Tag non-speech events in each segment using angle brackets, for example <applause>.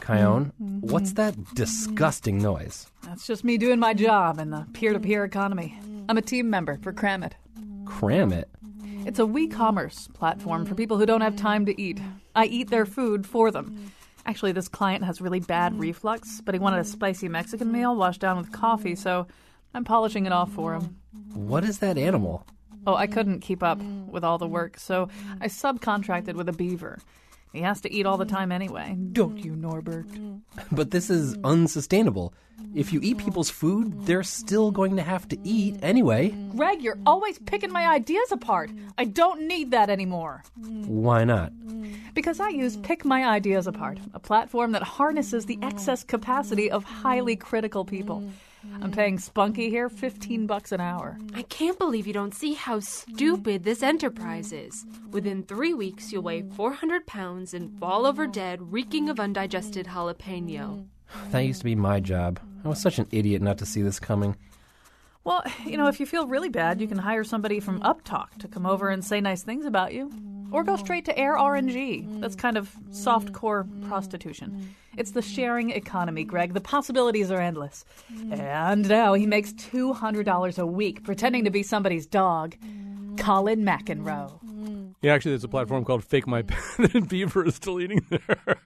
Kyone, what's that disgusting noise? That's just me doing my job in the peer to peer economy. I'm a team member for Cramit. Cram it. It's a we commerce platform for people who don't have time to eat. I eat their food for them. Actually, this client has really bad reflux, but he wanted a spicy Mexican meal washed down with coffee, so I'm polishing it off for him. What is that animal? Oh, I couldn't keep up with all the work, so I subcontracted with a beaver. He has to eat all the time anyway. Don't you, Norbert? <laughs> But this is unsustainable. If you eat people's food, they're still going to have to eat anyway. Greg, you're always picking my ideas apart. I don't need that anymore. Why not? Because I use Pick My Ideas Apart, a platform that harnesses the excess capacity of highly critical people. Mm. I'm paying Spunky here 15 bucks an hour. I can't believe you don't see how stupid this enterprise is. Within three weeks, you'll weigh 400 pounds and fall over dead, reeking of undigested jalapeno. That used to be my job. I was such an idiot not to see this coming. Well, you know, if you feel really bad, you can hire somebody from Uptalk to come over and say nice things about you. Or go straight to Air RNG. That's kind of soft core prostitution. It's the sharing economy, Greg. The possibilities are endless. And now he makes $200 a week pretending to be somebody's dog. Colin McEnroe. Yeah, actually, there's a platform called Fake My Pet, <laughs> and Beaver is still eating there.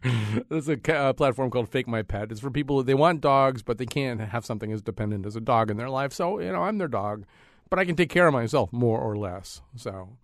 <laughs> there's a uh, platform called Fake My Pet. It's for people they want dogs, but they can't have something as dependent as a dog in their life. So you know, I'm their dog, but I can take care of myself more or less. So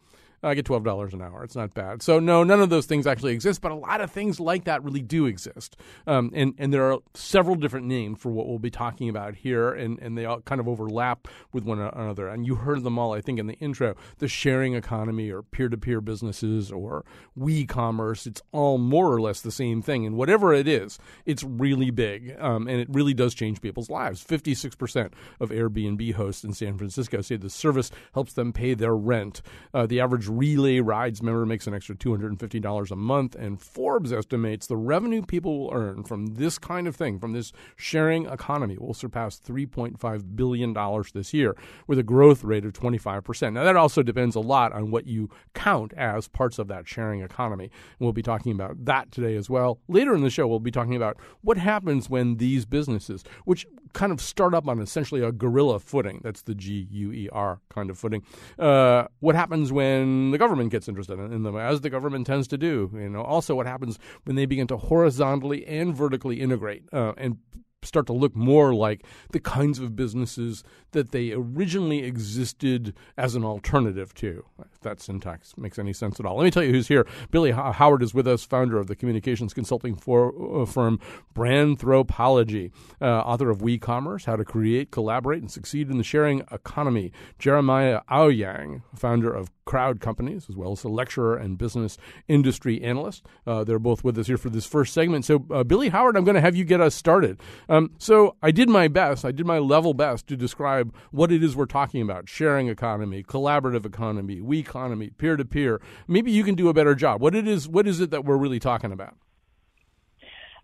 I get twelve dollars an hour. It's not bad. So no, none of those things actually exist, but a lot of things like that really do exist. Um, and and there are several different names for what we'll be talking about here, and and they all kind of overlap with one another. And you heard them all, I think, in the intro: the sharing economy, or peer-to-peer businesses, or we-commerce. It's all more or less the same thing. And whatever it is, it's really big, um, and it really does change people's lives. Fifty-six percent of Airbnb hosts in San Francisco say the service helps them pay their rent. Uh, the average Relay Rides member makes an extra $250 a month, and Forbes estimates the revenue people will earn from this kind of thing, from this sharing economy, will surpass $3.5 billion this year, with a growth rate of 25%. Now, that also depends a lot on what you count as parts of that sharing economy. And we'll be talking about that today as well. Later in the show, we'll be talking about what happens when these businesses, which kind of start up on essentially a guerrilla footing, that's the G U E R kind of footing, uh, what happens when the government gets interested in them, as the government tends to do. You know, also what happens when they begin to horizontally and vertically integrate uh, and start to look more like the kinds of businesses that they originally existed as an alternative to. If that syntax makes any sense at all. Let me tell you who's here. Billy Howard is with us, founder of the communications consulting for, uh, firm Branthropology, uh, author of WeCommerce, How to Create, Collaborate, and Succeed in the Sharing Economy. Jeremiah Owyang, founder of Crowd Companies, as well as a lecturer and business industry analyst. Uh, they're both with us here for this first segment. So, uh, Billy Howard, I'm going to have you get us started. Um, so, I did my best, I did my level best to describe what it is we're talking about sharing economy, collaborative economy, we economy, peer to peer. Maybe you can do a better job. What it is, what is it that we're really talking about?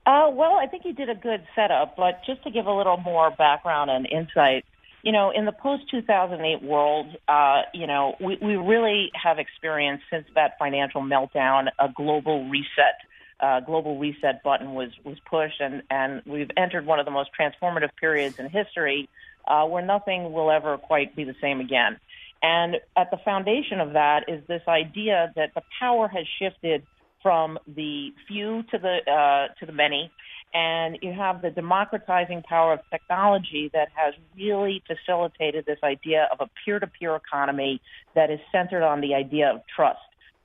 Uh, well, I think you did a good setup, but just to give a little more background and insight, you know, in the post 2008 world, uh, you know, we, we really have experienced since that financial meltdown a global reset. Uh, global reset button was was pushed, and and we've entered one of the most transformative periods in history, uh, where nothing will ever quite be the same again. And at the foundation of that is this idea that the power has shifted from the few to the uh, to the many, and you have the democratizing power of technology that has really facilitated this idea of a peer-to-peer economy that is centered on the idea of trust.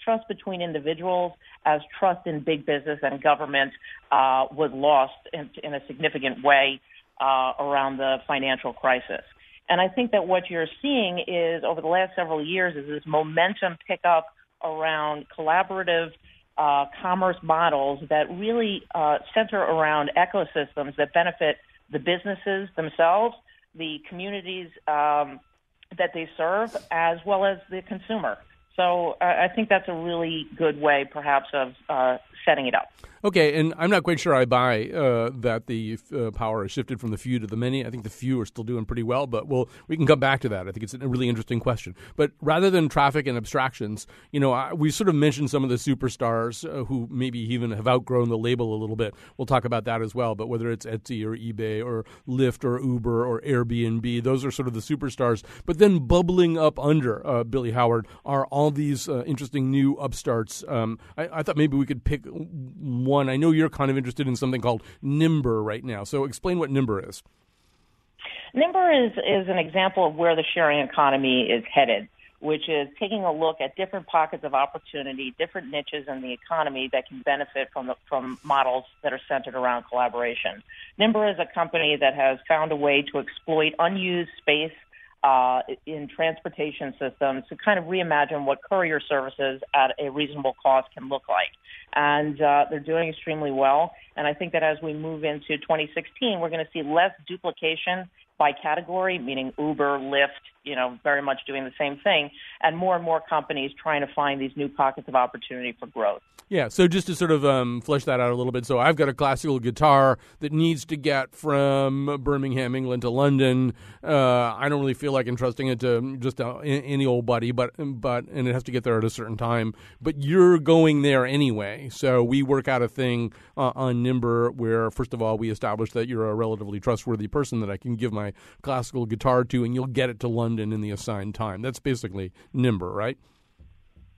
Trust between individuals, as trust in big business and government uh, was lost in, in, a significant way uh, around the financial crisis. And I think that what you're seeing is over the last several years is this momentum pick up around collaborative uh, commerce models that really uh, center around ecosystems that benefit the businesses themselves, the communities um, that they serve, as well as the consumer. So uh, I think that's a really good way, perhaps, of uh, setting it up. Okay, and I'm not quite sure I buy uh, that the uh, power has shifted from the few to the many. I think the few are still doing pretty well, but we'll, we can come back to that. I think it's a really interesting question. But rather than traffic and abstractions, you know, I, we sort of mentioned some of the superstars uh, who maybe even have outgrown the label a little bit. We'll talk about that as well. But whether it's Etsy or eBay or Lyft or Uber or Airbnb, those are sort of the superstars. But then bubbling up under uh, Billy Howard are all these uh, interesting new upstarts. Um, I, I thought maybe we could pick one. I know you're kind of interested in something called Nimber right now. So explain what Nimber is. Nimber is, is an example of where the sharing economy is headed, which is taking a look at different pockets of opportunity, different niches in the economy that can benefit from the, from models that are centered around collaboration. Nimber is a company that has found a way to exploit unused space uh, in transportation systems to kind of reimagine what courier services at a reasonable cost can look like. And uh, they're doing extremely well. And I think that as we move into 2016, we're going to see less duplication by category, meaning Uber, Lyft, you know, very much doing the same thing, and more and more companies trying to find these new pockets of opportunity for growth. Yeah, so just to sort of um, flesh that out a little bit, so I've got a classical guitar that needs to get from Birmingham, England to London. Uh, I don't really feel like entrusting it to just a, any old buddy, but but and it has to get there at a certain time. But you're going there anyway, so we work out a thing uh, on Nimber where first of all we establish that you're a relatively trustworthy person that I can give my classical guitar to, and you'll get it to London in the assigned time. That's basically Nimber, right?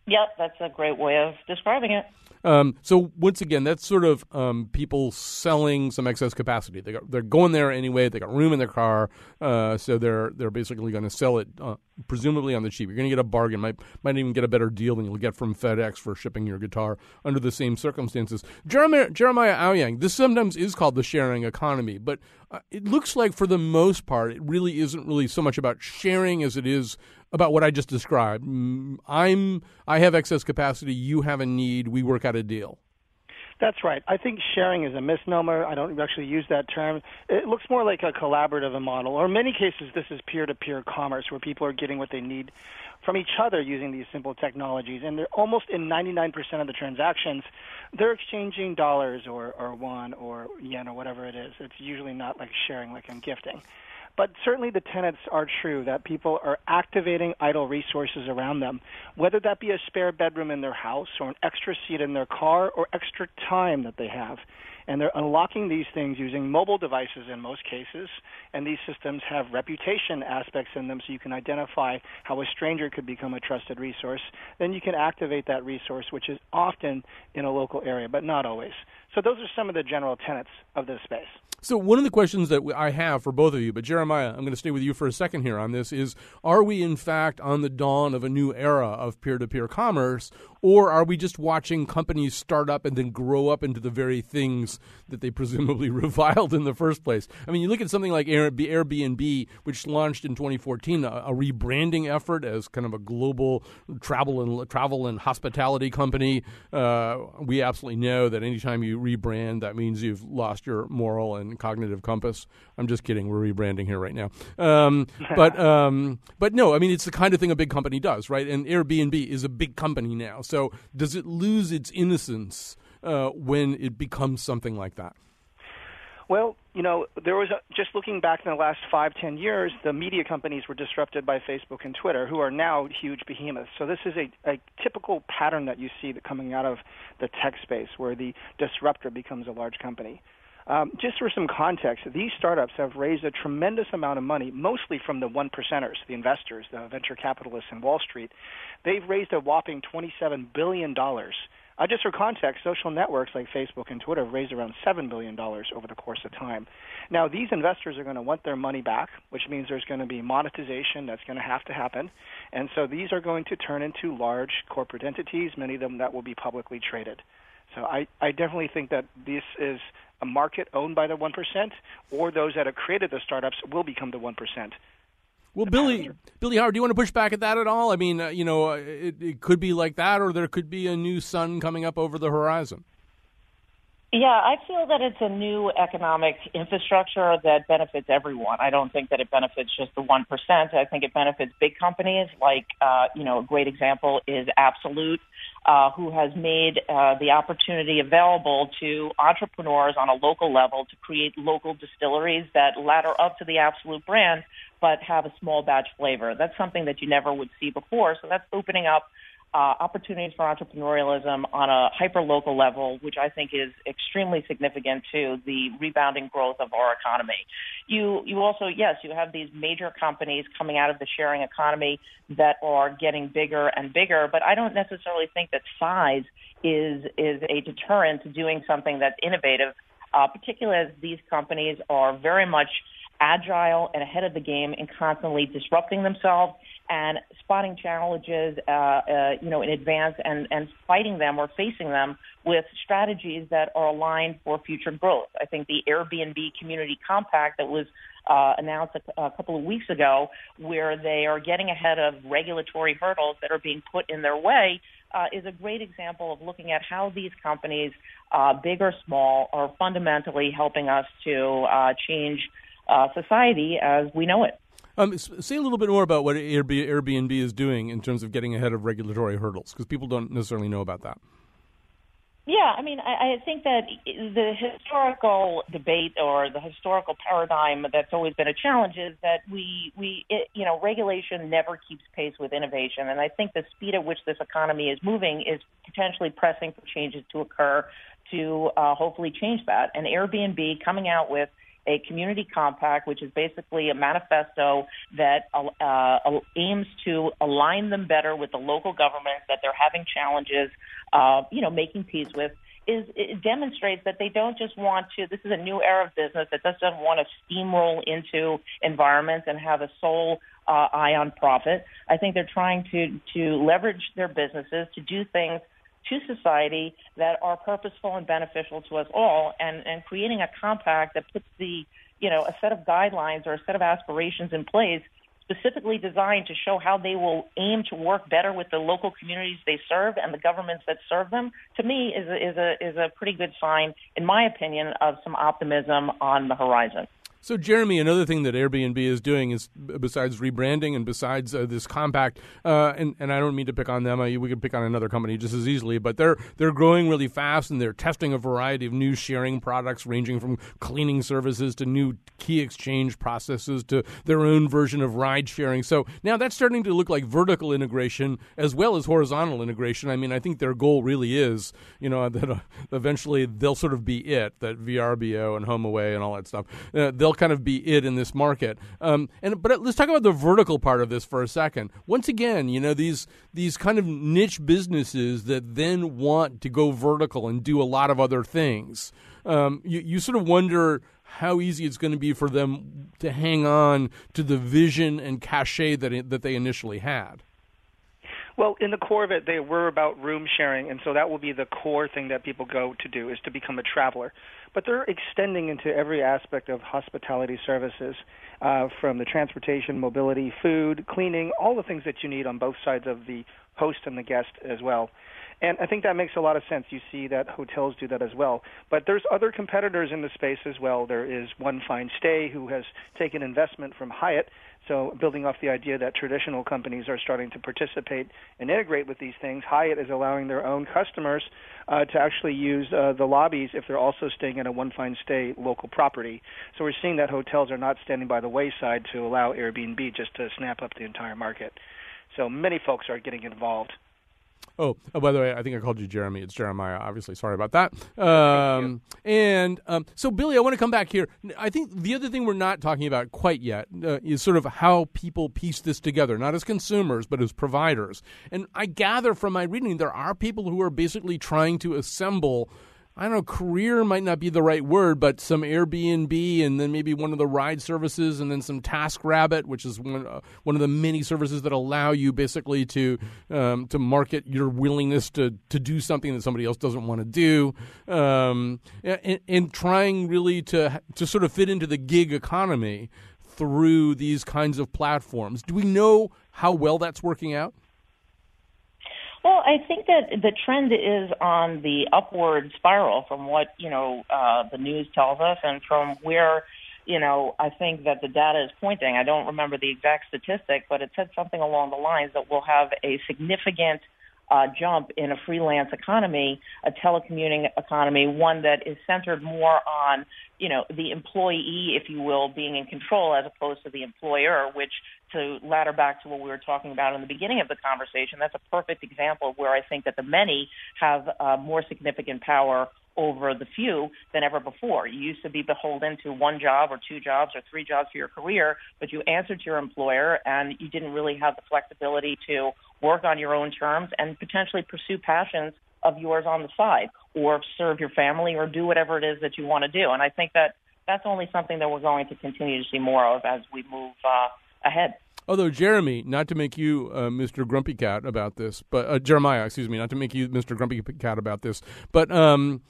Yep, that's a great way of describing it. Um, so once again, that's sort of um, people selling some excess capacity. They they're going there anyway. They got room in their car, uh, so they're they're basically going to sell it, uh, presumably on the cheap. You're going to get a bargain. Might might even get a better deal than you'll get from FedEx for shipping your guitar under the same circumstances. Jeremiah Jeremiah Owyang, this sometimes is called the sharing economy, but uh, it looks like for the most part, it really isn't really so much about sharing as it is about what I just described. Mm, I'm I have excess capacity. You have a need. We work out a deal. That's right. I think sharing is a misnomer. I don't actually use that term. It looks more like a collaborative model, or in many cases, this is peer-to-peer commerce, where people are getting what they need from each other using these simple technologies. And they're almost in 99% of the transactions, they're exchanging dollars or or won or yen or whatever it is. It's usually not like sharing, like I'm gifting. But certainly the tenets are true that people are activating idle resources around them, whether that be a spare bedroom in their house or an extra seat in their car or extra time that they have. And they're unlocking these things using mobile devices in most cases. And these systems have reputation aspects in them so you can identify how a stranger could become a trusted resource. Then you can activate that resource, which is often in a local area, but not always. So those are some of the general tenets of this space. So one of the questions that I have for both of you, but Jeremiah, I'm going to stay with you for a second here on this is are we in fact on the dawn of a new era of peer-to-peer commerce or are we just watching companies start up and then grow up into the very things that they presumably <laughs> reviled in the first place? I mean, you look at something like Airbnb, which launched in 2014, a, a rebranding effort as kind of a global travel and travel and hospitality company. Uh, we absolutely know that anytime you rebrand, that means you've lost your moral and cognitive compass. I'm just kidding. We're rebranding here right now. Um, <laughs> but um, but no, I mean it's the kind of thing a big company does, right? And Airbnb is a big company now. So does it lose its innocence uh, when it becomes something like that? Well, you know, there was a, just looking back in the last five, ten years, the media companies were disrupted by Facebook and Twitter, who are now huge behemoths. So this is a, a typical pattern that you see that coming out of the tech space, where the disruptor becomes a large company. Um, just for some context, these startups have raised a tremendous amount of money, mostly from the one percenters, the investors, the venture capitalists in Wall Street. They've raised a whopping $27 billion. Uh, just for context, social networks like Facebook and Twitter have raised around $7 billion over the course of time. Now, these investors are going to want their money back, which means there's going to be monetization that's going to have to happen. And so these are going to turn into large corporate entities, many of them that will be publicly traded. So I, I definitely think that this is a market owned by the 1%, or those that have created the startups will become the 1%. Well, Billy, Billy Howard, do you want to push back at that at all? I mean, uh, you know, uh, it, it could be like that, or there could be a new sun coming up over the horizon. Yeah, I feel that it's a new economic infrastructure that benefits everyone. I don't think that it benefits just the 1%. I think it benefits big companies like, uh, you know, a great example is Absolut, uh, who has made uh, the opportunity available to entrepreneurs on a local level to create local distilleries that ladder up to the Absolut brand but have a small batch flavor. That's something that you never would see before. So that's opening up uh, opportunities for entrepreneurialism on a hyper local level, which I think is extremely significant to the rebounding growth of our economy. You you also yes you have these major companies coming out of the sharing economy that are getting bigger and bigger, but I don't necessarily think that size is is a deterrent to doing something that's innovative, uh, particularly as these companies are very much agile and ahead of the game and constantly disrupting themselves and spotting challenges, uh, uh, you know, in advance and, and fighting them or facing them with strategies that are aligned for future growth. I think the Airbnb Community Compact that was uh, announced a, a couple of weeks ago, where they are getting ahead of regulatory hurdles that are being put in their way, uh, is a great example of looking at how these companies, uh, big or small, are fundamentally helping us to uh, change uh, society as we know it. Um, say a little bit more about what Airbnb is doing in terms of getting ahead of regulatory hurdles, because people don't necessarily know about that. Yeah, I mean, I, I think that the historical debate or the historical paradigm that's always been a challenge is that we, we, it, you know, regulation never keeps pace with innovation, and I think the speed at which this economy is moving is potentially pressing for changes to occur to uh, hopefully change that. And Airbnb coming out with a community compact, which is basically a manifesto that uh, aims to align them better with the local governments that they're having challenges, uh, you know, making peace with. Is it demonstrates that they don't just want to. This is a new era of business that doesn't want to steamroll into environments and have a sole uh, eye on profit. I think they're trying to to leverage their businesses to do things to society that are purposeful and beneficial to us all and, and creating a compact that puts the, you know, a set of guidelines or a set of aspirations in place specifically designed to show how they will aim to work better with the local communities they serve and the governments that serve them, to me is a, is a, is a pretty good sign, in my opinion, of some optimism on the horizon. So, Jeremy, another thing that Airbnb is doing is besides rebranding and besides uh, this compact, uh, and and I don't mean to pick on them. I, we could pick on another company just as easily, but they're they're growing really fast and they're testing a variety of new sharing products, ranging from cleaning services to new key exchange processes to their own version of ride sharing. So now that's starting to look like vertical integration as well as horizontal integration. I mean, I think their goal really is, you know, <laughs> that uh, eventually they'll sort of be it that VRBO and HomeAway and all that stuff. Uh, they'll they'll kind of be it in this market. Um, and but let's talk about the vertical part of this for a second. Once again, you know these these kind of niche businesses that then want to go vertical and do a lot of other things. Um, you, you sort of wonder how easy it's going to be for them to hang on to the vision and cachet that it, that they initially had. Well, in the core of it, they were about room sharing, and so that will be the core thing that people go to do is to become a traveler. But they're extending into every aspect of hospitality services, uh, from the transportation, mobility, food, cleaning, all the things that you need on both sides of the host and the guest as well. And I think that makes a lot of sense. You see that hotels do that as well. But there's other competitors in the space as well. There is One Fine Stay, who has taken investment from Hyatt so, building off the idea that traditional companies are starting to participate and integrate with these things, Hyatt is allowing their own customers uh, to actually use uh, the lobbies if they're also staying at a one fine stay local property. So, we're seeing that hotels are not standing by the wayside to allow Airbnb just to snap up the entire market. So, many folks are getting involved. Oh, oh, by the way, I think I called you Jeremy. It's Jeremiah, obviously. Sorry about that. Um, and um, so, Billy, I want to come back here. I think the other thing we're not talking about quite yet uh, is sort of how people piece this together, not as consumers, but as providers. And I gather from my reading, there are people who are basically trying to assemble I don't know, career might not be the right word, but some Airbnb and then maybe one of the ride services and then some TaskRabbit, which is one uh, one of the many services that allow you basically to um, to market your willingness to to do something that somebody else doesn't want to do, um, and, and trying really to to sort of fit into the gig economy through these kinds of platforms. Do we know how well that's working out? Well, I think that the trend is on the upward spiral from what you know uh, the news tells us, and from where you know I think that the data is pointing. I don't remember the exact statistic, but it said something along the lines that we'll have a significant uh, jump in a freelance economy, a telecommuting economy, one that is centered more on, you know, the employee, if you will, being in control as opposed to the employer, which to ladder back to what we were talking about in the beginning of the conversation, that's a perfect example of where I think that the many have uh, more significant power over the few than ever before. You used to be beholden to one job or two jobs or three jobs for your career, but you answered to your employer and you didn't really have the flexibility to work on your own terms and potentially pursue passions of yours on the side or serve your family or do whatever it is that you want to do. And I think that that's only something that we're going to continue to see more of as we move uh, ahead. Although Jeremy, not to make you uh, Mr. Grumpy Cat about this, but uh, Jeremiah, excuse me, not to make you Mr. Grumpy Cat about this, but um,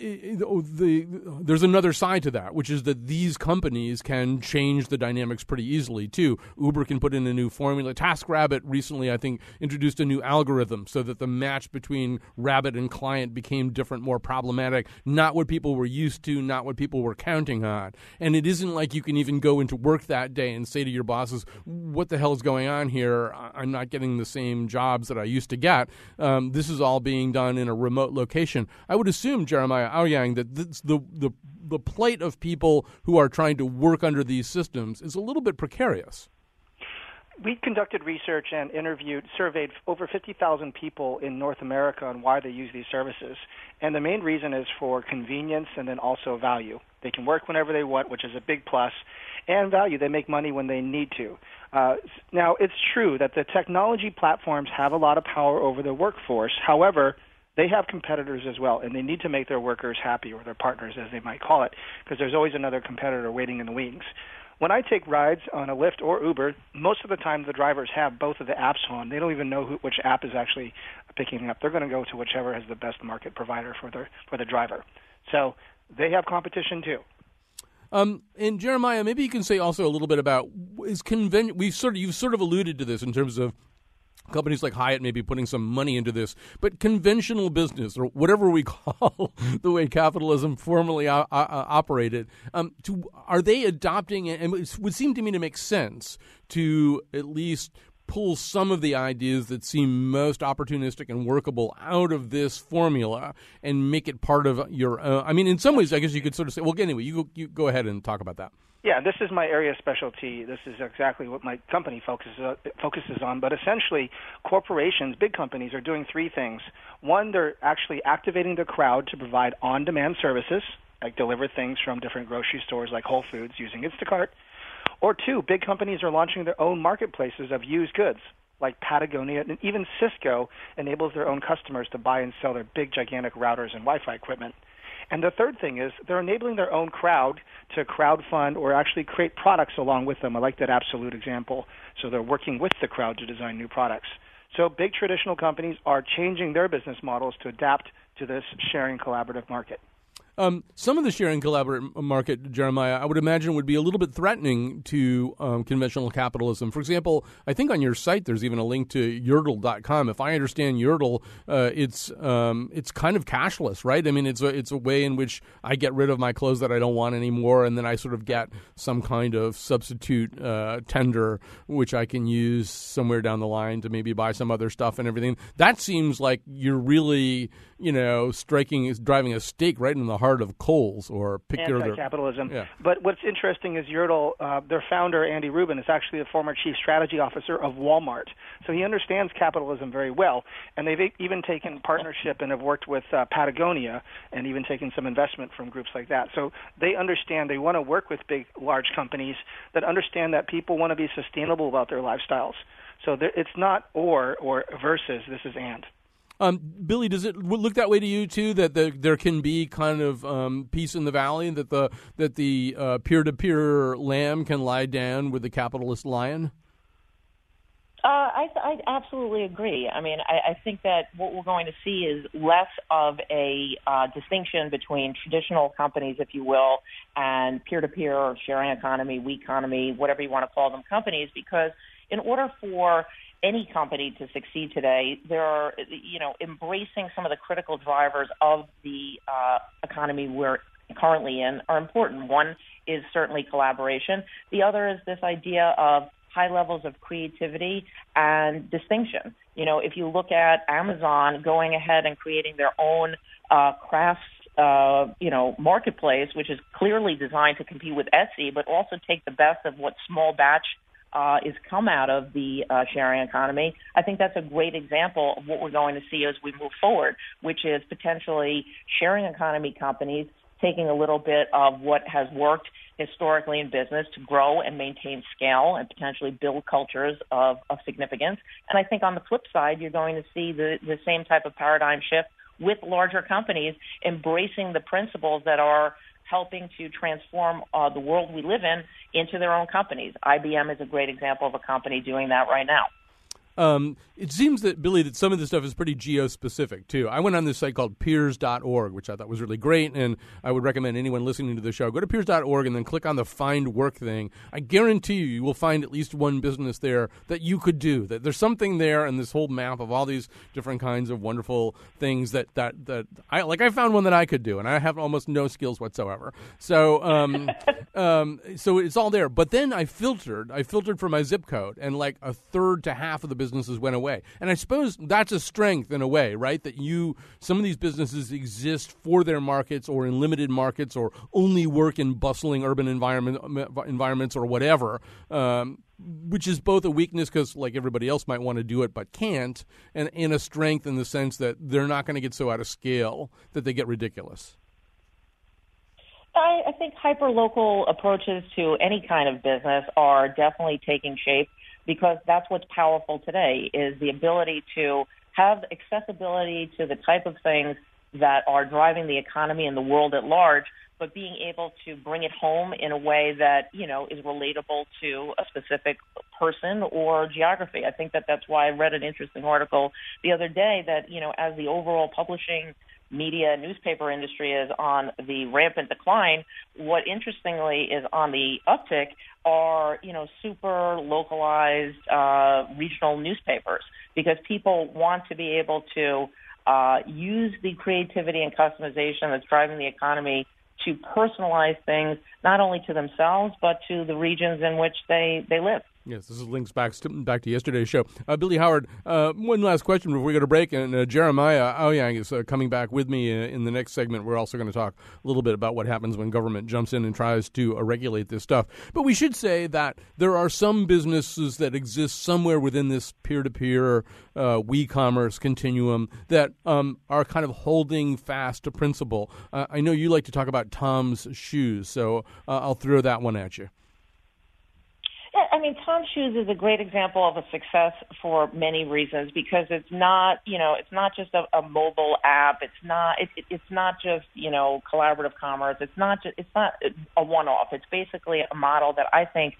the, the, there's another side to that, which is that these companies can change the dynamics pretty easily too. Uber can put in a new formula. TaskRabbit recently, I think, introduced a new algorithm so that the match between Rabbit and client became different, more problematic. Not what people were used to, not what people were counting on. And it isn't like you can even go into work that day and say to your bosses, "What the hell is going on here? I'm not getting the same jobs that I used to get." Um, this is all being done in a remote location. I would assume, Jeremiah Owyang that the the the plight of people who are trying to work under these systems is a little bit precarious. We conducted research and interviewed, surveyed over 50,000 people in North America on why they use these services. And the main reason is for convenience and then also value. They can work whenever they want, which is a big plus, and value. They make money when they need to. Uh, now, it's true that the technology platforms have a lot of power over the workforce. However, they have competitors as well, and they need to make their workers happy, or their partners, as they might call it, because there's always another competitor waiting in the wings. When I take rides on a Lyft or Uber, most of the time the drivers have both of the apps on. They don't even know who, which app is actually picking up. They're going to go to whichever has the best market provider for the for the driver. So they have competition too. Um, and Jeremiah, maybe you can say also a little bit about is conven- We've sort of you've sort of alluded to this in terms of companies like Hyatt may be putting some money into this, but conventional business or whatever we <laughs> call the way capitalism formally o- o- operated, um, to, are they adopting? And it would seem to me to make sense to at least pull some of the ideas that seem most opportunistic and workable out of this formula and make it part of your. Uh, I mean, in some ways, I guess you could sort of say, well, anyway, you go, you go ahead and talk about that. Yeah, this is my area of specialty. This is exactly what my company focuses uh, focuses on. But essentially, corporations, big companies, are doing three things. One, they're actually activating the crowd to provide on-demand services, like deliver things from different grocery stores like Whole Foods using Instacart. Or two, big companies are launching their own marketplaces of used goods, like Patagonia, and even Cisco enables their own customers to buy and sell their big, gigantic routers and Wi-Fi equipment. And the third thing is they're enabling their own crowd to crowdfund or actually create products along with them. I like that Absolut example. So they're working with the crowd to design new products. So big traditional companies are changing their business models to adapt to this sharing collaborative market. Um, some of the sharing collaborative market, Jeremiah, I would imagine would be a little bit threatening to um, conventional capitalism. For example, I think on your site there's even a link to Yerdle.com. If I understand Yerdle, uh, it's um, it's kind of cashless, right? I mean, it's a it's a way in which I get rid of my clothes that I don't want anymore, and then I sort of get some kind of substitute uh, tender, which I can use somewhere down the line to maybe buy some other stuff and everything. That seems like you're really, you know, striking, is driving a stake right in the heart of Kohl's or pick anti-capitalism. Yeah. But what's interesting is Yerdle, uh, their founder Andy Ruben is actually a former chief strategy officer of Walmart, so he understands capitalism very well. And they've even taken partnership and have worked with uh, Patagonia and even taken some investment from groups like that. So they understand they want to work with big, large companies that understand that people want to be sustainable about their lifestyles. So there, it's not or or versus. This is and. Um, Billy, does it look that way to you too? That the, there can be kind of um, peace in the valley, that the that the uh, peer-to-peer lamb can lie down with the capitalist lion. Uh, I, I absolutely agree. I mean, I, I think that what we're going to see is less of a uh, distinction between traditional companies, if you will, and peer-to-peer or sharing economy, we economy, whatever you want to call them, companies, because in order for any company to succeed today, there are, you know, embracing some of the critical drivers of the uh, economy we're currently in are important. One is certainly collaboration. The other is this idea of high levels of creativity and distinction. You know, if you look at Amazon going ahead and creating their own uh, crafts, uh, you know, marketplace, which is clearly designed to compete with Etsy, but also take the best of what small batch uh, is come out of the uh, sharing economy. I think that's a great example of what we're going to see as we move forward, which is potentially sharing economy companies taking a little bit of what has worked historically in business to grow and maintain scale and potentially build cultures of, of significance. And I think on the flip side, you're going to see the, the same type of paradigm shift with larger companies embracing the principles that are helping to transform uh, the world we live in into their own companies. IBM is a great example of a company doing that right now. Um, it seems that Billy, that some of this stuff is pretty geo-specific too. I went on this site called Peers.org, which I thought was really great, and I would recommend anyone listening to the show go to Peers.org and then click on the Find Work thing. I guarantee you, you will find at least one business there that you could do. That there's something there, and this whole map of all these different kinds of wonderful things that that that I like. I found one that I could do, and I have almost no skills whatsoever. So, um, <laughs> um, so it's all there. But then I filtered. I filtered for my zip code, and like a third to half of the businesses went away. And I suppose that's a strength in a way, right? That you, some of these businesses exist for their markets or in limited markets or only work in bustling urban environment, environments or whatever. Um, which is both a weakness because, like everybody else, might want to do it but can't, and, and a strength in the sense that they're not going to get so out of scale that they get ridiculous. I, I think hyper local approaches to any kind of business are definitely taking shape because that's what's powerful today is the ability to have accessibility to the type of things that are driving the economy and the world at large, but being able to bring it home in a way that, you know, is relatable to a specific person or geography. I think that that's why I read an interesting article the other day that, you know, as the overall publishing media newspaper industry is on the rampant decline, what interestingly is on the uptick are, you know, super localized uh, regional newspapers because people want to be able to uh, use the creativity and customization that's driving the economy to personalize things not only to themselves but to the regions in which they, they live. Yes, this is links back to, back to yesterday's show. Uh, Billy Howard, uh, one last question before we go to break. And uh, Jeremiah Owyang is uh, coming back with me uh, in the next segment. We're also going to talk a little bit about what happens when government jumps in and tries to uh, regulate this stuff. But we should say that there are some businesses that exist somewhere within this peer-to-peer we-commerce continuum that um, are kind of holding fast to principle. I know you like to talk about Tom's shoes, so I'll throw that one at you. I mean, Tom Shoes is a great example of a success for many reasons because it's not, you know, it's not just a, a mobile app. It's not, it, it, it's not just, you know, collaborative commerce. It's not just, it's not a one-off. It's basically a model that I think,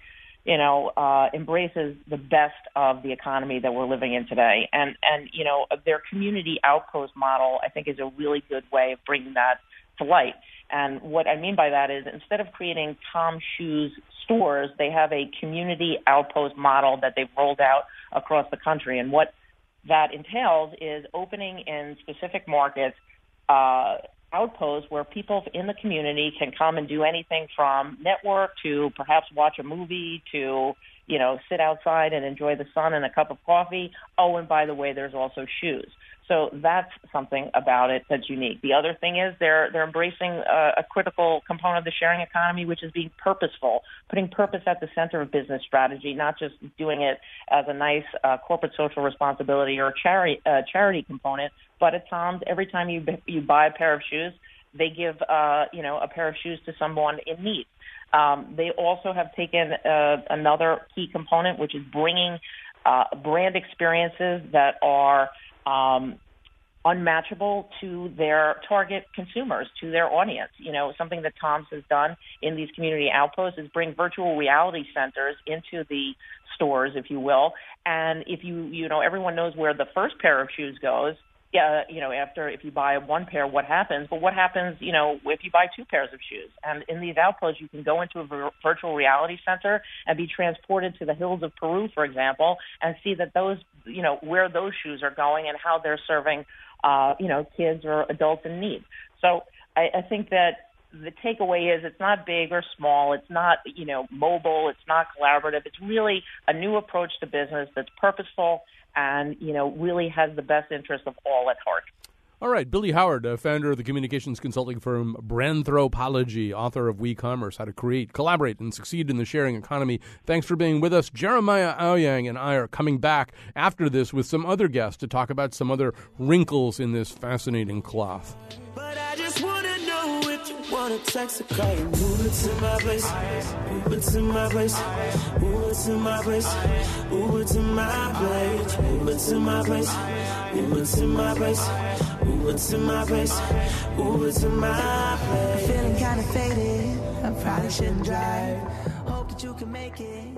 you know, uh, embraces the best of the economy that we're living in today. And and you know, their community outpost model, I think, is a really good way of bringing that light. And what I mean by that is instead of creating Tom Shoes stores, they have a community outpost model that they've rolled out across the country. And what that entails is opening in specific markets uh, outposts where people in the community can come and do anything from network to perhaps watch a movie to you know sit outside and enjoy the sun and a cup of coffee. Oh, and by the way, there's also shoes. So that's something about it that's unique. The other thing is they're they're embracing a, a critical component of the sharing economy, which is being purposeful, putting purpose at the center of business strategy, not just doing it as a nice uh, corporate social responsibility or charity uh, charity component. But at times, every time you you buy a pair of shoes, they give uh, you know a pair of shoes to someone in need. Um, they also have taken uh, another key component, which is bringing uh, brand experiences that are um, unmatchable to their target consumers, to their audience. You know, something that Tom's has done in these community outposts is bring virtual reality centers into the stores, if you will. And if you, you know, everyone knows where the first pair of shoes goes yeah, you know, after if you buy one pair, what happens? But what happens, you know, if you buy two pairs of shoes? And in these outposts, you can go into a vir- virtual reality center and be transported to the hills of Peru, for example, and see that those, you know, where those shoes are going and how they're serving, uh, you know, kids or adults in need. So I, I think that the takeaway is it's not big or small. It's not, you know, mobile. It's not collaborative. It's really a new approach to business that's purposeful and you know really has the best interest of all at heart. All right, Billy Howard, uh, founder of the communications consulting firm Branthropology, author of WeCommerce: How to Create, Collaborate, and Succeed in the Sharing Economy. Thanks for being with us. Jeremiah Owyang and I are coming back after this with some other guests to talk about some other wrinkles in this fascinating cloth Wanna text a call you moving to my place, moving to my place, moving to my place, moving to my place, moving to my place, moving to my place, moving to my place, moving to my place. Feeling kinda faded, I probably shouldn't drive. Hope that you can make it.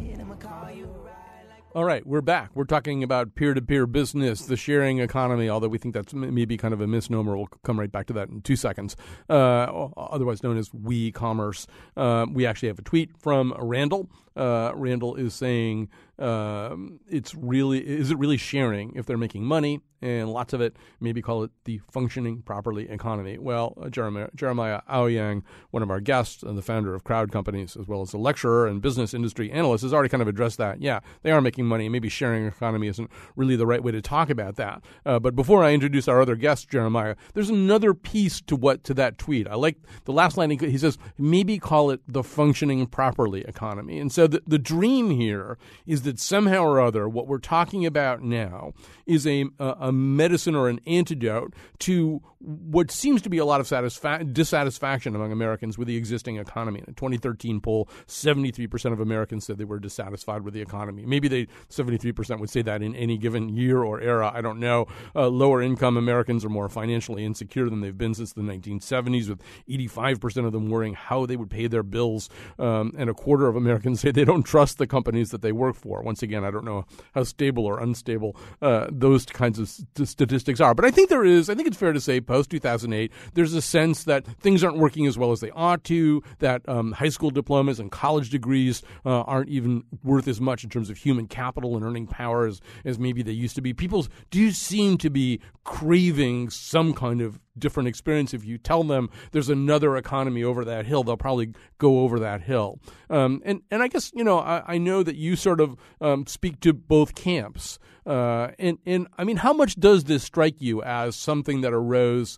All right, we're back. We're talking about peer to peer business, the sharing economy, although we think that's maybe kind of a misnomer. We'll come right back to that in two seconds. Uh, otherwise known as We Commerce. Uh, we actually have a tweet from Randall. Uh, Randall is saying, um, it's really is it really sharing if they're making money and lots of it maybe call it the functioning properly economy. Well uh, jeremiah, jeremiah Owyang, one of our guests and the founder of crowd companies as well as a lecturer and business industry analyst has already kind of addressed that. Yeah they are making money. Maybe sharing economy isn't really the right way to talk about that. Uh, but before i introduce our other guest jeremiah there's another piece to what to that tweet. I like the last line he says maybe call it the functioning properly economy. And so the, the dream here is that somehow or other, what we're talking about now is a, a medicine or an antidote to what seems to be a lot of satisfa- dissatisfaction among Americans with the existing economy. In a 2013 poll, 73% of Americans said they were dissatisfied with the economy. Maybe they 73% would say that in any given year or era. I don't know. Uh, lower income Americans are more financially insecure than they've been since the 1970s, with 85% of them worrying how they would pay their bills, um, and a quarter of Americans <laughs> say they don't trust the companies that they work for. Once again, I don't know how stable or unstable uh, those kinds of st- statistics are, but I think there is. I think it's fair to say post 2008, there's a sense that things aren't working as well as they ought to, that um, high school diplomas and college degrees uh, aren't even worth as much in terms of human capital and earning power as, as maybe they used to be. People do seem to be craving some kind of different experience. If you tell them there's another economy over that hill, they'll probably go over that hill. Um, and and I guess you know I, I know that you sort of um, speak to both camps. Uh, and and I mean, how much does this strike you as something that arose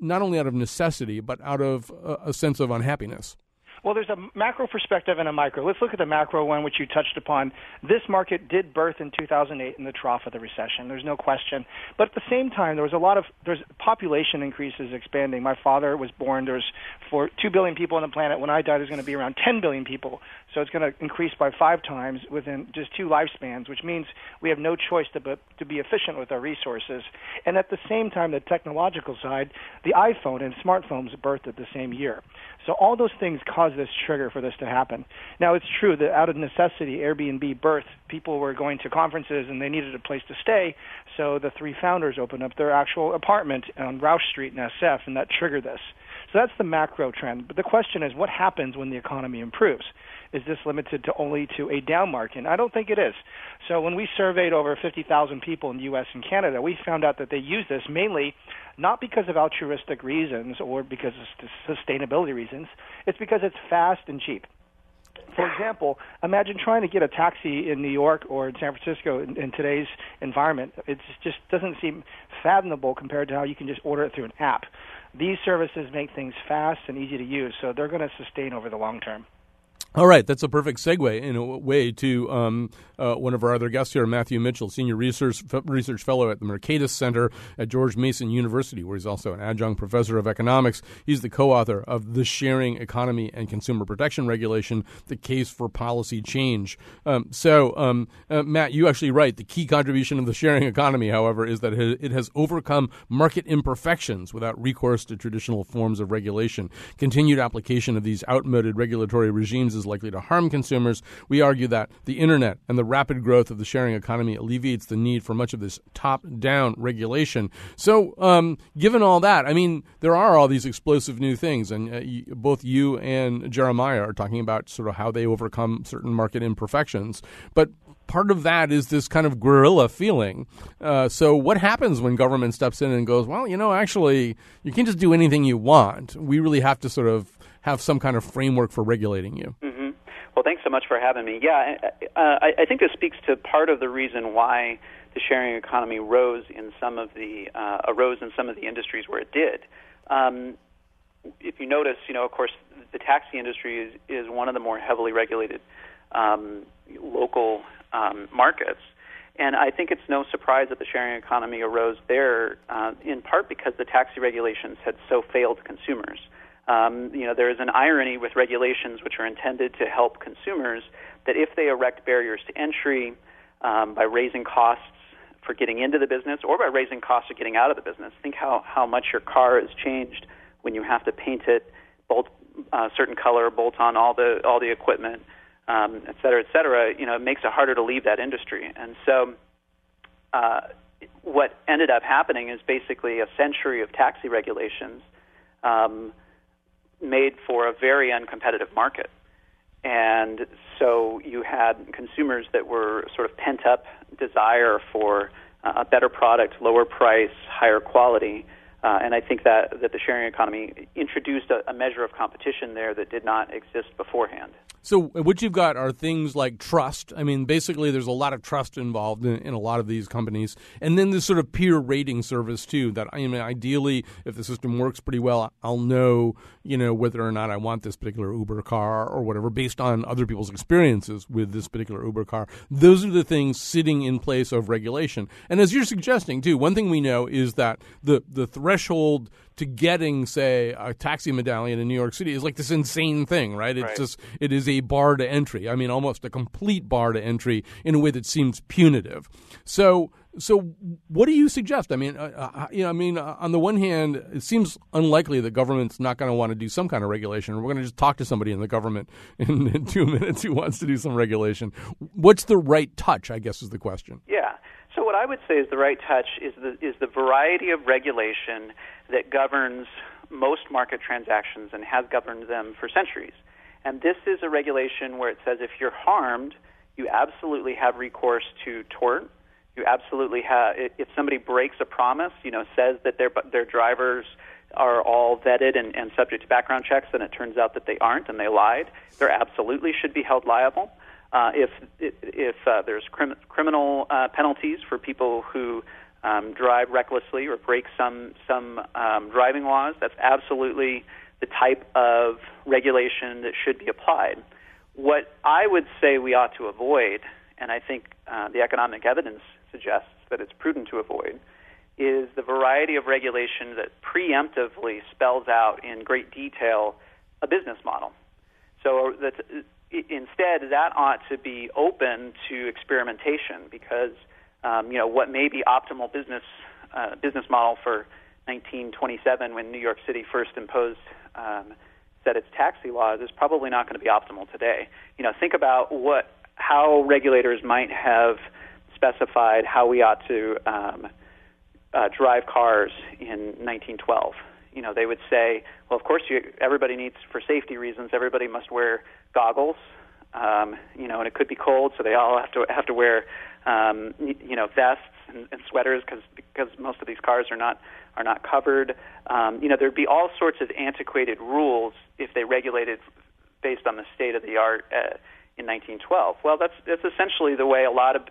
not only out of necessity but out of a, a sense of unhappiness? Well, there's a macro perspective and a micro. Let's look at the macro one, which you touched upon. This market did birth in 2008 in the trough of the recession. There's no question. But at the same time, there was a lot of there's population increases expanding. My father was born. There's for two billion people on the planet. When I died, there's going to be around 10 billion people. So it's going to increase by five times within just two lifespans, which means we have no choice to be, to be efficient with our resources. And at the same time, the technological side, the iPhone and smartphones birthed at the same year. So all those things cause this trigger for this to happen. Now it's true that out of necessity, Airbnb birthed. People were going to conferences and they needed a place to stay, so the three founders opened up their actual apartment on Rausch Street in SF, and that triggered this. So that's the macro trend. But the question is, what happens when the economy improves? Is this limited to only to a down market? I don't think it is. So when we surveyed over 50,000 people in the U.S. and Canada, we found out that they use this mainly not because of altruistic reasons or because of sustainability reasons. It's because it's fast and cheap. For example, imagine trying to get a taxi in New York or in San Francisco in, in today's environment. It just doesn't seem fathomable compared to how you can just order it through an app. These services make things fast and easy to use, so they're going to sustain over the long term. All right, that's a perfect segue in a way to um, uh, one of our other guests here, Matthew Mitchell, senior research research fellow at the Mercatus Center at George Mason University, where he's also an adjunct professor of economics. He's the co-author of "The Sharing Economy and Consumer Protection Regulation: The Case for Policy Change." Um, so, um, uh, Matt, you actually write the key contribution of the sharing economy, however, is that it has overcome market imperfections without recourse to traditional forms of regulation. Continued application of these outmoded regulatory regimes is likely to harm consumers. We argue that the internet and the rapid growth of the sharing economy alleviates the need for much of this top down regulation. So, um, given all that, I mean, there are all these explosive new things, and uh, both you and Jeremiah are talking about sort of how they overcome certain market imperfections. But part of that is this kind of guerrilla feeling. Uh, so, what happens when government steps in and goes, well, you know, actually, you can't just do anything you want. We really have to sort of have some kind of framework for regulating you. Mm-hmm. Well, thanks so much for having me. Yeah, uh, I, I think this speaks to part of the reason why the sharing economy rose in some of the uh, arose in some of the industries where it did. Um, if you notice, you know, of course, the taxi industry is is one of the more heavily regulated um, local um, markets. And I think it's no surprise that the sharing economy arose there, uh, in part because the taxi regulations had so failed consumers. Um, you know, there is an irony with regulations which are intended to help consumers that if they erect barriers to entry um, by raising costs for getting into the business or by raising costs of getting out of the business, think how, how much your car has changed when you have to paint it, bolt a uh, certain color, bolt on all the all the equipment, um, et cetera, et cetera. You know, it makes it harder to leave that industry. And so, uh, what ended up happening is basically a century of taxi regulations. Um, made for a very uncompetitive market. And so you had consumers that were sort of pent up desire for uh, a better product, lower price, higher quality. Uh, and I think that, that the sharing economy introduced a, a measure of competition there that did not exist beforehand. So what you've got are things like trust. I mean, basically, there's a lot of trust involved in, in, a lot of these companies, and then this sort of peer rating service too. That I mean, ideally, if the system works pretty well, I'll know, you know, whether or not I want this particular Uber car or whatever, based on other people's experiences with this particular Uber car. Those are the things sitting in place of regulation. And as you're suggesting too, one thing we know is that the the threshold to getting, say, a taxi medallion in New York City is like this insane thing, right? It's right. just it is a bar to entry. I mean, almost a complete bar to entry in a way that seems punitive. So. So, what do you suggest? I mean, uh, uh, you know, I mean, uh, on the one hand, it seems unlikely that government's not going to want to do some kind of regulation. We're going to just talk to somebody in the government <laughs> in, in, two minutes who wants to do some regulation. What's the right touch? I guess is the question. Yeah. So, what I would say is the right touch is the is the variety of regulation that governs most market transactions and has governed them for centuries. And this is a regulation where it says if you're harmed, you absolutely have recourse to tort. You absolutely have, if somebody breaks a promise, you know, says that their, their drivers are all vetted and, and subject to background checks, and it turns out that they aren't and they lied, there absolutely should be held liable. Uh, if if uh, there's crim- criminal uh, penalties for people who um, drive recklessly or break some some um, driving laws. That's absolutely the type of regulation that should be applied. What I would say we ought to avoid, and I think uh, the economic evidence suggests that it's prudent to avoid, is the variety of regulation that preemptively spells out in great detail a business model. So that instead, that ought to be open to experimentation because um, you know, what may be optimal business uh, business model for 1927 when New York City first imposed um, set its taxi laws is probably not going to be optimal today. You know, think about what how regulators might have specified how we ought to um, uh, drive cars in 1912. You know, they would say, well, of course, you, everybody needs, for safety reasons, everybody must wear goggles. Um, you know, and it could be cold, so they all have to have to wear um, you know, vests and, and sweaters because because most of these cars are not are not covered. Um, you know, there'd be all sorts of antiquated rules if they regulated based on the state of the art uh, in 1912. Well, that's that's essentially the way a lot of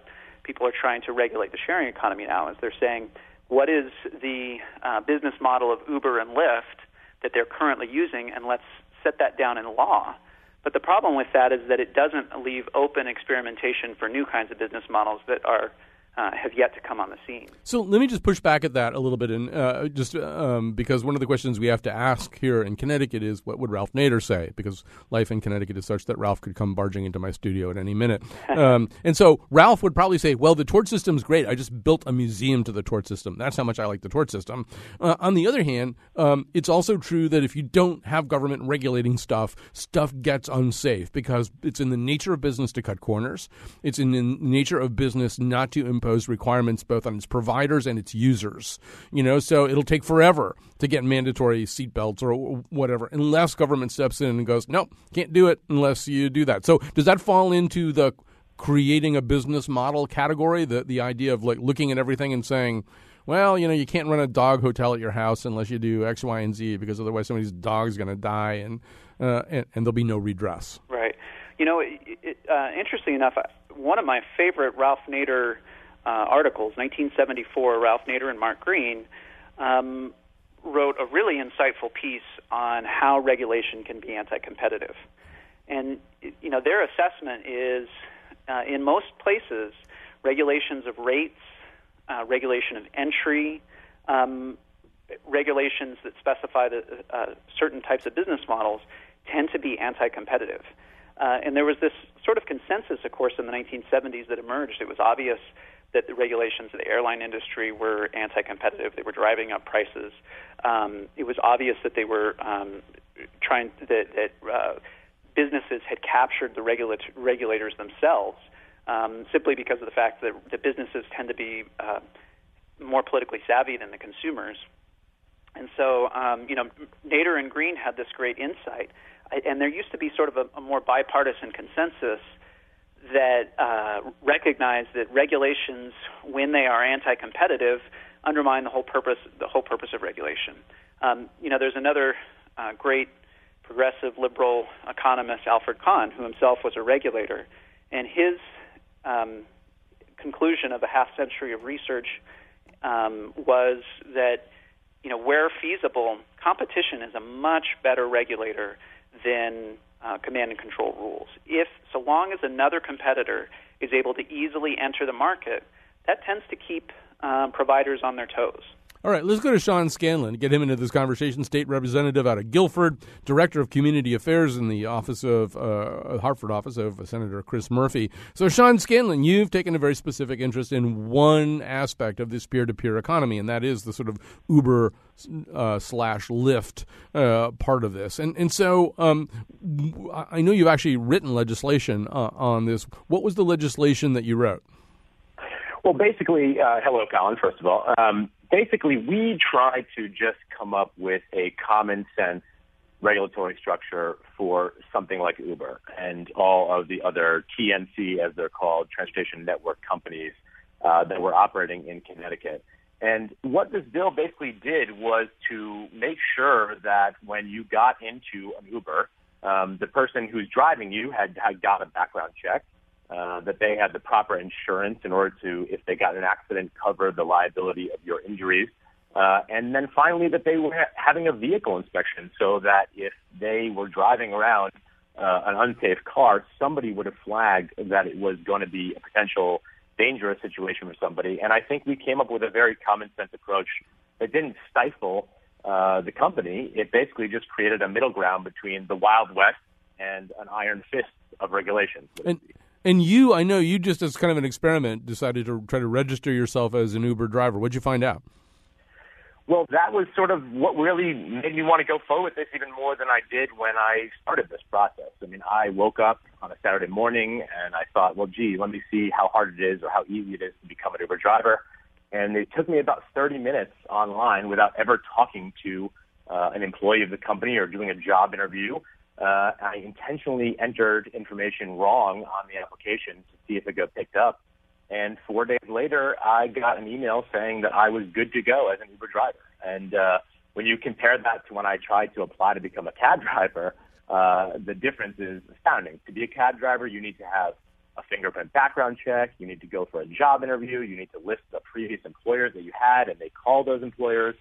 people are trying to regulate the sharing economy now. Is they're saying what is the uh, business model of Uber and Lyft that they're currently using, and let's set that down in law But the problem with that is that it doesn't leave open experimentation for new kinds of business models that are uh, have yet to come on the scene. So let me just push back at that a little bit, and uh, just um, because one of the questions we have to ask here in Connecticut is, what would Ralph Nader say? Because life in Connecticut is such that Ralph could come barging into my studio at any minute, <laughs> um, and so Ralph would probably say, "Well, the tort system's great. I just built a museum to the tort system. That's how much I like the tort system." Uh, on the other hand, um, it's also true that if you don't have government regulating stuff, stuff gets unsafe because it's in the nature of business to cut corners. It's in the nature of business not to impose requirements both on its providers and its users. You know, so it'll take forever to get mandatory seatbelts or whatever, unless government steps in and goes, "No, can't do it unless you do that." So does that fall into the creating a business model category? The the idea of like looking at everything and saying, well, you know, you can't run a dog hotel at your house unless you do X, Y, and Z because otherwise somebody's dog's going to die and, uh, and, and there'll be no redress. Right. You know, it, it, uh, interesting enough, one of my favorite Ralph Nader uh, articles, 1974, Ralph Nader and Mark Green, um, wrote a really insightful piece on how regulation can be anti-competitive. And you know, their assessment is, uh, in most places, regulations of rates, uh, regulation of entry, um, regulations that specify the, uh, certain types of business models tend to be anti-competitive. Uh, and there was this sort of consensus, of course, in the 1970s that emerged. It was obvious that the regulations of the airline industry were anti-competitive. They were driving up prices. Um, it was obvious that they were um, trying that, that uh, businesses had captured the regulat- regulators themselves, um, simply because of the fact that the businesses tend to be uh, more politically savvy than the consumers. And so, um, you know, Nader and Green had this great insight, and there used to be sort of a, a more bipartisan consensus that uh, recognize that regulations, when they are anti-competitive, undermine the whole purpose the whole purpose of regulation. Um, you know, there's another uh, great progressive liberal economist, Alfred Kahn, who himself was a regulator, and his um, conclusion of a half century of research um, was that you know where feasible, competition is a much better regulator than uh, command and control rules. If so long as another competitor is able to easily enter the market, that tends to keep um, providers on their toes. All right, let's go to Sean Scanlon, get him into this conversation. State representative out of Guilford, director of community affairs in the office of uh, Hartford office of Senator Chris Murphy. So, Sean Scanlon, you've taken a very specific interest in one aspect of this peer-to-peer economy, and that is the sort of Uber uh, slash Lyft uh, part of this. And and so, um, I know you've actually written legislation uh, on this. What was the legislation that you wrote? Well, basically, uh, hello, Colin. First of all, um, basically, we try to just come up with a common sense regulatory structure for something like Uber and all of the other TNC, as they're called, transportation network companies uh, that were operating in Connecticut. And what this bill basically did was to make sure that when you got into an Uber, um, the person who's driving you had, had got a background check uh, that they had the proper insurance in order to, if they got an accident, cover the liability of your injuries. Uh, and then finally, that they were having a vehicle inspection so that if they were driving around uh, an unsafe car, somebody would have flagged that it was going to be a potential dangerous situation for somebody. And I think we came up with a very common sense approach that didn't stifle uh, the company. It basically just created a middle ground between the Wild West and an iron fist of regulations. And and you, I know you just as kind of an experiment decided to try to register yourself as an Uber driver. What'd you find out? Well, that was sort of what really made me want to go forward with this even more than I did when I started this process. I mean, I woke up on a Saturday morning and I thought, well, gee, let me see how hard it is or how easy it is to become an Uber driver. And it took me about 30 minutes online without ever talking to uh, an employee of the company or doing a job interview uh, I intentionally entered information wrong on the application to see if it got picked up. And four days later, I got an email saying that I was good to go as an Uber driver. And uh, when you compare that to when I tried to apply to become a cab <laughs> driver, uh, the difference is astounding. To be a cab driver, you need to have a fingerprint background check. You need to go for a job interview. You need to list the previous employers that you had, and they call those employers.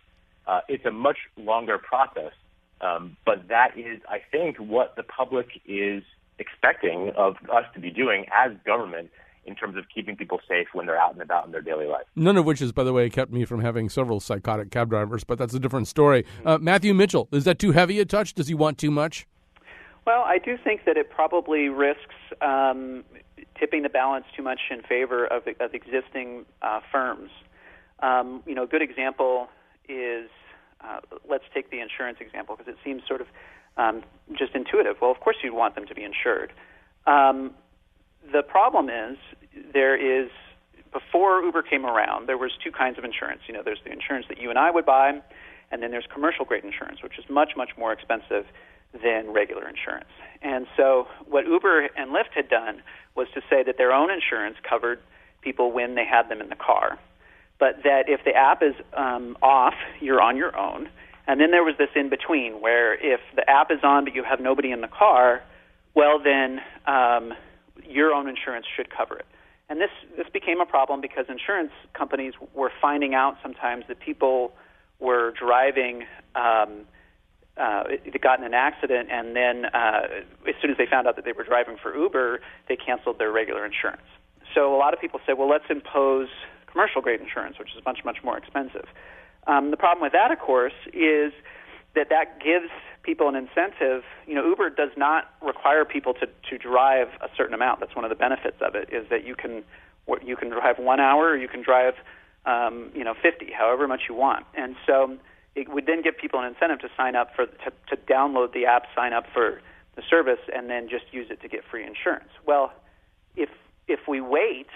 Uh, it's a much longer process Um, but that is, I think, what the public is expecting of us to be doing as government in terms of keeping people safe when they're out and about in their daily life. None of which has, by the way, kept me from having several psychotic cab drivers, but that's a different story. Uh, Matthew Mitchell, is that too heavy a touch? Does he want too much? Well, I do think that it probably risks um, tipping the balance too much in favor of, of existing uh, firms. Um, you know, a good example is uh, let's take the insurance example because it seems sort of um, just intuitive. Well, of course you'd want them to be insured. Um, the problem is there is before Uber came around, there was two kinds of insurance. You know, there's the insurance that you and I would buy, and then there's commercial grade insurance, which is much much more expensive than regular insurance. And so what Uber and Lyft had done was to say that their own insurance covered people when they had them in the car, but that if the app is um, off, you're on your own. And then there was this in between where if the app is on but you have nobody in the car, well then um, your own insurance should cover it. And this this became a problem because insurance companies were finding out sometimes that people were driving. Um, uh, it got in an accident, and then uh, as soon as they found out that they were driving for Uber, they canceled their regular insurance. So a lot of people said, well, let's impose commercial grade insurance, which is much, much more expensive. Um, the problem with that, of course, is that that gives people an incentive. You know, Uber does not require people to, to drive a certain amount. That's one of the benefits of it is that you can you can drive one hour or you can drive um, you know 50, however much you want. And so it would then give people an incentive to sign up for to, to download the app, sign up for the service, and then just use it to get free insurance. Well, if if we wait,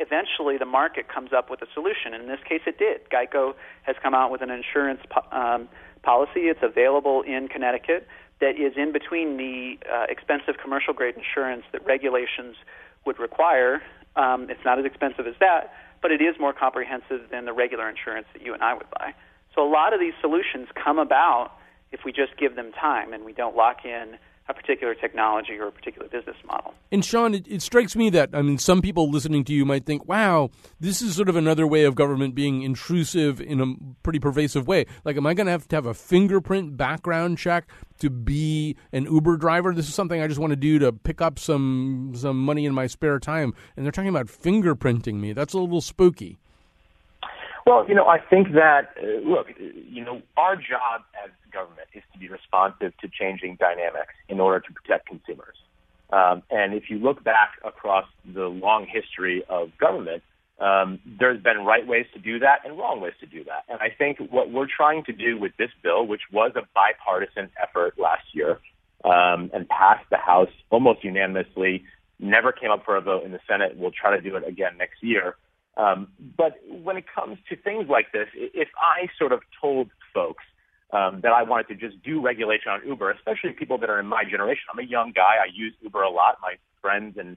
eventually the market comes up with a solution. And In this case, it did. Geico has come out with an insurance um, policy. It's available in Connecticut that is in between the uh, expensive commercial grade insurance that regulations would require. Um, it's not as expensive as that, but it is more comprehensive than the regular insurance that you and I would buy. So a lot of these solutions come about if we just give them time and we don't lock in a particular technology or a particular business model. And Sean, it, it, strikes me that I mean, some people listening to you might think, "Wow, this is sort of another way of government being intrusive in a pretty pervasive way." Like, am I going to have to have a fingerprint background check to be an Uber driver? This is something I just want to do to pick up some some money in my spare time, and they're talking about fingerprinting me. That's a little spooky. Well, you know, I think that, uh, look, you know, our job as government is to be responsive to changing dynamics in order to protect consumers. Um, and if you look back across the long history of government, um, there's been right ways to do that and wrong ways to do that. And I think what we're trying to do with this bill, which was a bipartisan effort last year um, and passed the House almost unanimously, never came up for a vote in the Senate. We'll try to do it again next year. Um, but when it comes to things like this, if I sort of told folks um, that I wanted to just do regulation on Uber, especially people that are in my generation, I'm a young guy. I use Uber a lot. My friends and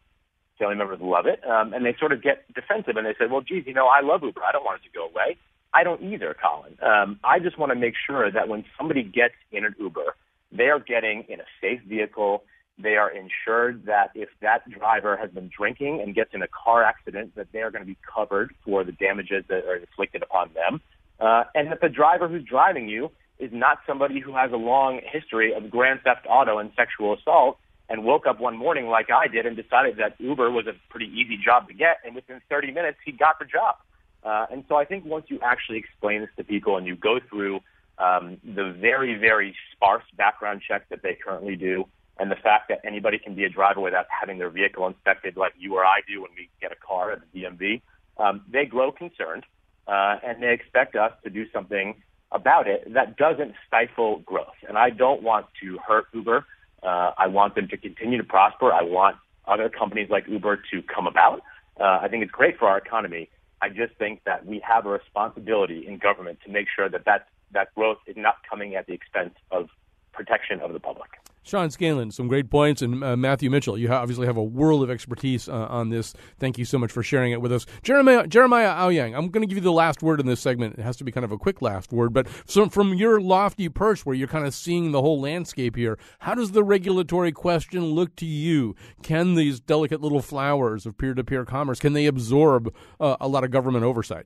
family members love it, um, and they sort of get defensive and they say, "Well, geez, you know, I love Uber. I don't want it to go away." I don't either, Colin. Um, I just want to make sure that when somebody gets in an Uber, they are getting in a safe vehicle they are insured that if that driver has been drinking and gets in a car accident, that they are going to be covered for the damages that are inflicted upon them. Uh, and that the driver who's driving you is not somebody who has a long history of grand theft auto and sexual assault and woke up one morning like I did and decided that Uber was a pretty easy job to get, and within 30 minutes he got the job. Uh, and so I think once you actually explain this to people and you go through um, the very, very sparse background check that they currently do, and the fact that anybody can be a driver without having their vehicle inspected like you or I do when we get a car at the DMV, um, they grow concerned uh, and they expect us to do something about it that doesn't stifle growth. And I don't want to hurt Uber. Uh, I want them to continue to prosper. I want other companies like Uber to come about. Uh, I think it's great for our economy. I just think that we have a responsibility in government to make sure that that, that growth is not coming at the expense of protection of the public. Sean Scanlon, some great points, and uh, Matthew Mitchell. You obviously have a world of expertise uh, on this. Thank you so much for sharing it with us, Jeremiah Jeremiah Owyang. I'm going to give you the last word in this segment. It has to be kind of a quick last word, but from your lofty perch, where you're kind of seeing the whole landscape here, how does the regulatory question look to you? Can these delicate little flowers of peer-to-peer commerce can they absorb uh, a lot of government oversight?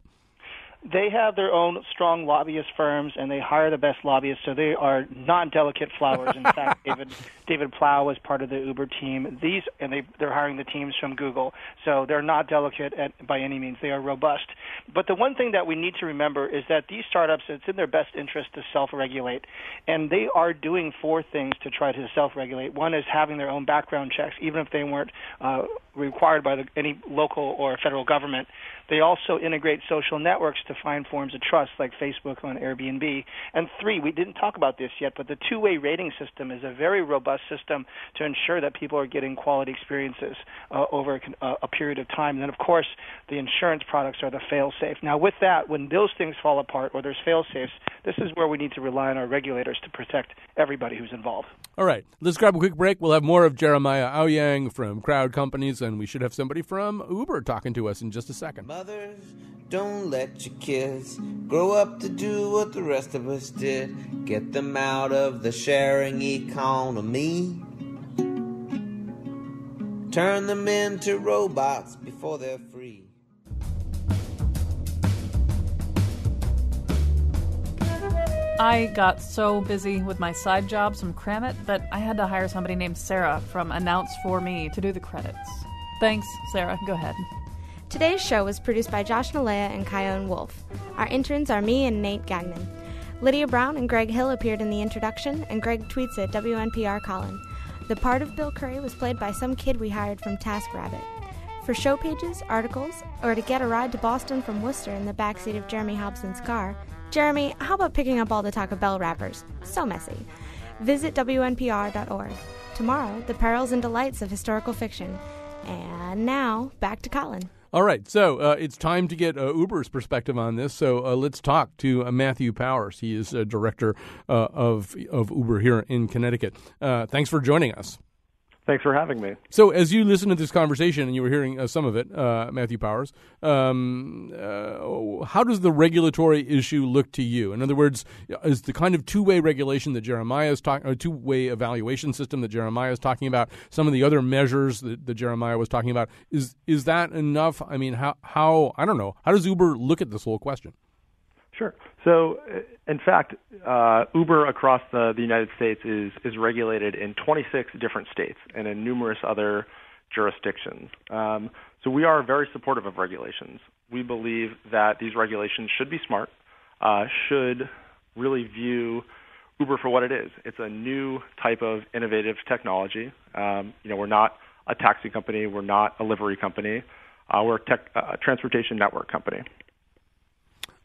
They have their own strong lobbyist firms, and they hire the best lobbyists. So they are not delicate flowers. In fact, <laughs> David David Plouffe was part of the Uber team. These and they they're hiring the teams from Google. So they're not delicate at, by any means. They are robust. But the one thing that we need to remember is that these startups, it's in their best interest to self-regulate, and they are doing four things to try to self-regulate. One is having their own background checks, even if they weren't uh, required by the, any local or federal government. They also integrate social networks to find forms of trust, like Facebook on Airbnb. And three, we didn't talk about this yet, but the two-way rating system is a very robust system to ensure that people are getting quality experiences uh, over a, a, period of time. And then, of course, the insurance products are the fail-safe. Now, with that, when those things fall apart or there's fail-safes, this is where we need to rely on our regulators to protect everybody who's involved. All right, let's grab a quick break. We'll have more of Jeremiah Owyang from Crowd Companies, and we should have somebody from Uber talking to us in just a second. Mothers, don't let your kids grow up to do what the rest of us did. Get them out of the sharing economy. Turn them into robots before they're free. I got so busy with my side jobs from Cramit that I had to hire somebody named Sarah from Announce for Me to do the credits. Thanks, Sarah. Go ahead. Today's show was produced by Josh Nilaya and Chion Wolf. Our interns are me and Nate Gagnon. Lydia Brown and Greg Hill appeared in the introduction, and Greg tweets at WNPR Colin. The part of Bill Curry was played by some kid we hired from TaskRabbit. For show pages, articles, or to get a ride to Boston from Worcester in the backseat of Jeremy Hobson's car, Jeremy, how about picking up all the Taco Bell wrappers? So messy. Visit WNPR.org. Tomorrow, the perils and delights of historical fiction. And now, back to Colin. All right, so uh, it's time to get uh, Uber's perspective on this. So uh, let's talk to uh, Matthew Powers. He is a director uh, of of Uber here in Connecticut. Uh, thanks for joining us. Thanks for having me. So, as you listen to this conversation, and you were hearing uh, some of it, uh, Matthew Powers, um, uh, how does the regulatory issue look to you? In other words, is the kind of two-way regulation that Jeremiah is talking, or two-way evaluation system that Jeremiah is talking about, some of the other measures that, that Jeremiah was talking about, is is that enough? I mean, how how I don't know. How does Uber look at this whole question? Sure. So, uh, in fact, uh, Uber across the, the United States is, is regulated in 26 different states and in numerous other jurisdictions. Um, so, we are very supportive of regulations. We believe that these regulations should be smart, uh, should really view Uber for what it is. It's a new type of innovative technology. Um, you know, we're not a taxi company, we're not a livery company, uh, we're a, tech, uh, transportation network company.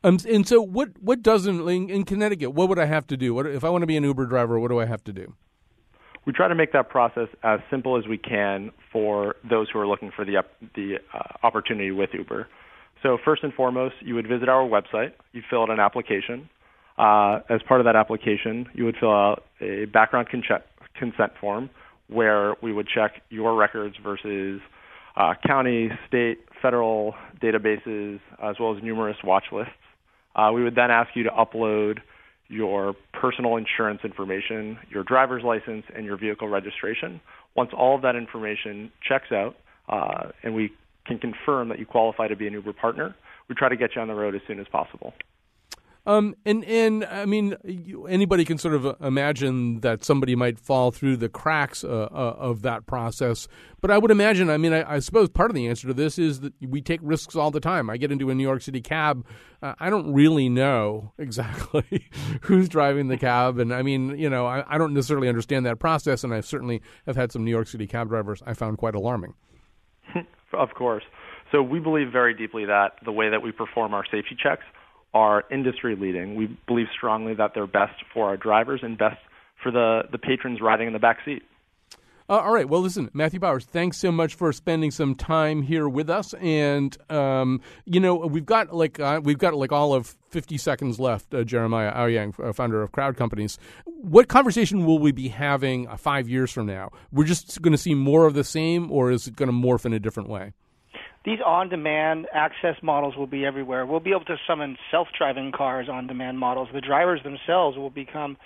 Um, and so, what what doesn't in, in, Connecticut? What would I have to do? What if I want to be an Uber driver? What do I have to do? We try to make that process as simple as we can for those who are looking for the the uh, opportunity with Uber. So first and foremost, you would visit our website. You fill out an application. Uh, as part of that application, you would fill out a background consent, consent form where we would check your records versus uh, county, state, federal databases, as well as numerous watch lists. Uh, we would then ask you to upload your personal insurance information, your driver's license, and your vehicle registration. Once all of that information checks out, uh, and we can confirm that you qualify to be an Uber partner, we try to get you on the road as soon as possible. Um, and and I mean, anybody can sort of uh, imagine that somebody might fall through the cracks uh, uh, of that process. But I would imagine, I mean, I, I, suppose part of the answer to this is that we take risks all the time. I get into a New York City cab, uh, I don't really know exactly <laughs> who's driving the cab, and I mean, you know, I, I don't necessarily understand that process. And I certainly have had some New York City cab drivers I found quite alarming. <laughs> of course. So we believe very deeply that the way that we perform our safety checks are industry leading. We believe strongly that they're best for our drivers and best for the, the patrons riding in the back seat. Uh, all right. Well, listen, Matthew Powers, thanks so much for spending some time here with us. And um, you know, we've got like uh, we've got like all of fifty seconds left. Uh, Jeremiah Owyang, uh, founder of Crowd Companies. What conversation will we be having uh, five years from now? We're just going to see more of the same, or is it going to morph in a different way? These on-demand access models will be everywhere. We'll be able to summon self-driving cars on-demand models. The drivers themselves will become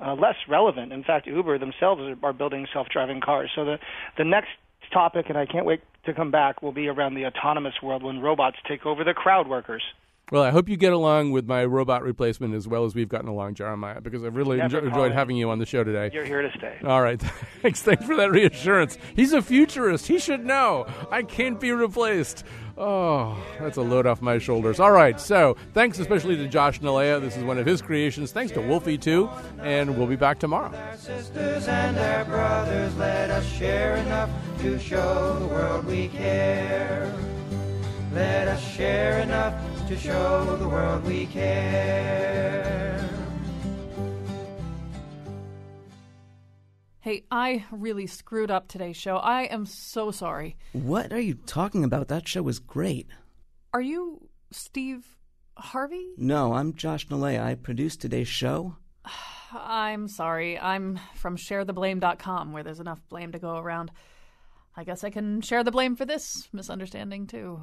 uh, less relevant. In fact, Uber themselves are, are building self-driving cars. So the the next topic, and I can't wait to come back, will be around the autonomous world when robots take over the crowd workers. Well, I hope you get along with my robot replacement as well as we've gotten along, Jeremiah, because I've really enjo- enjoyed having you on the show today. You're here to stay. All right. <laughs> Thanks. Thanks for that reassurance. He's a futurist. He should know. I can't be replaced. Oh, that's a load off my shoulders. All right. So, thanks especially to Josh Nilaya. This is one of his creations. Thanks to Wolfie, too. And we'll be back tomorrow. sisters and our brothers, let us share enough to show the world we care. Let us share enough to show the world we care. Hey, I really screwed up today's show. I am so sorry. What are you talking about? That show was great. Are you Steve Harvey? No, I'm Josh Nilaya. I produced today's show. <sighs> I'm sorry. I'm from sharetheblame.com, where there's enough blame to go around. I guess I can share the blame for this misunderstanding, too.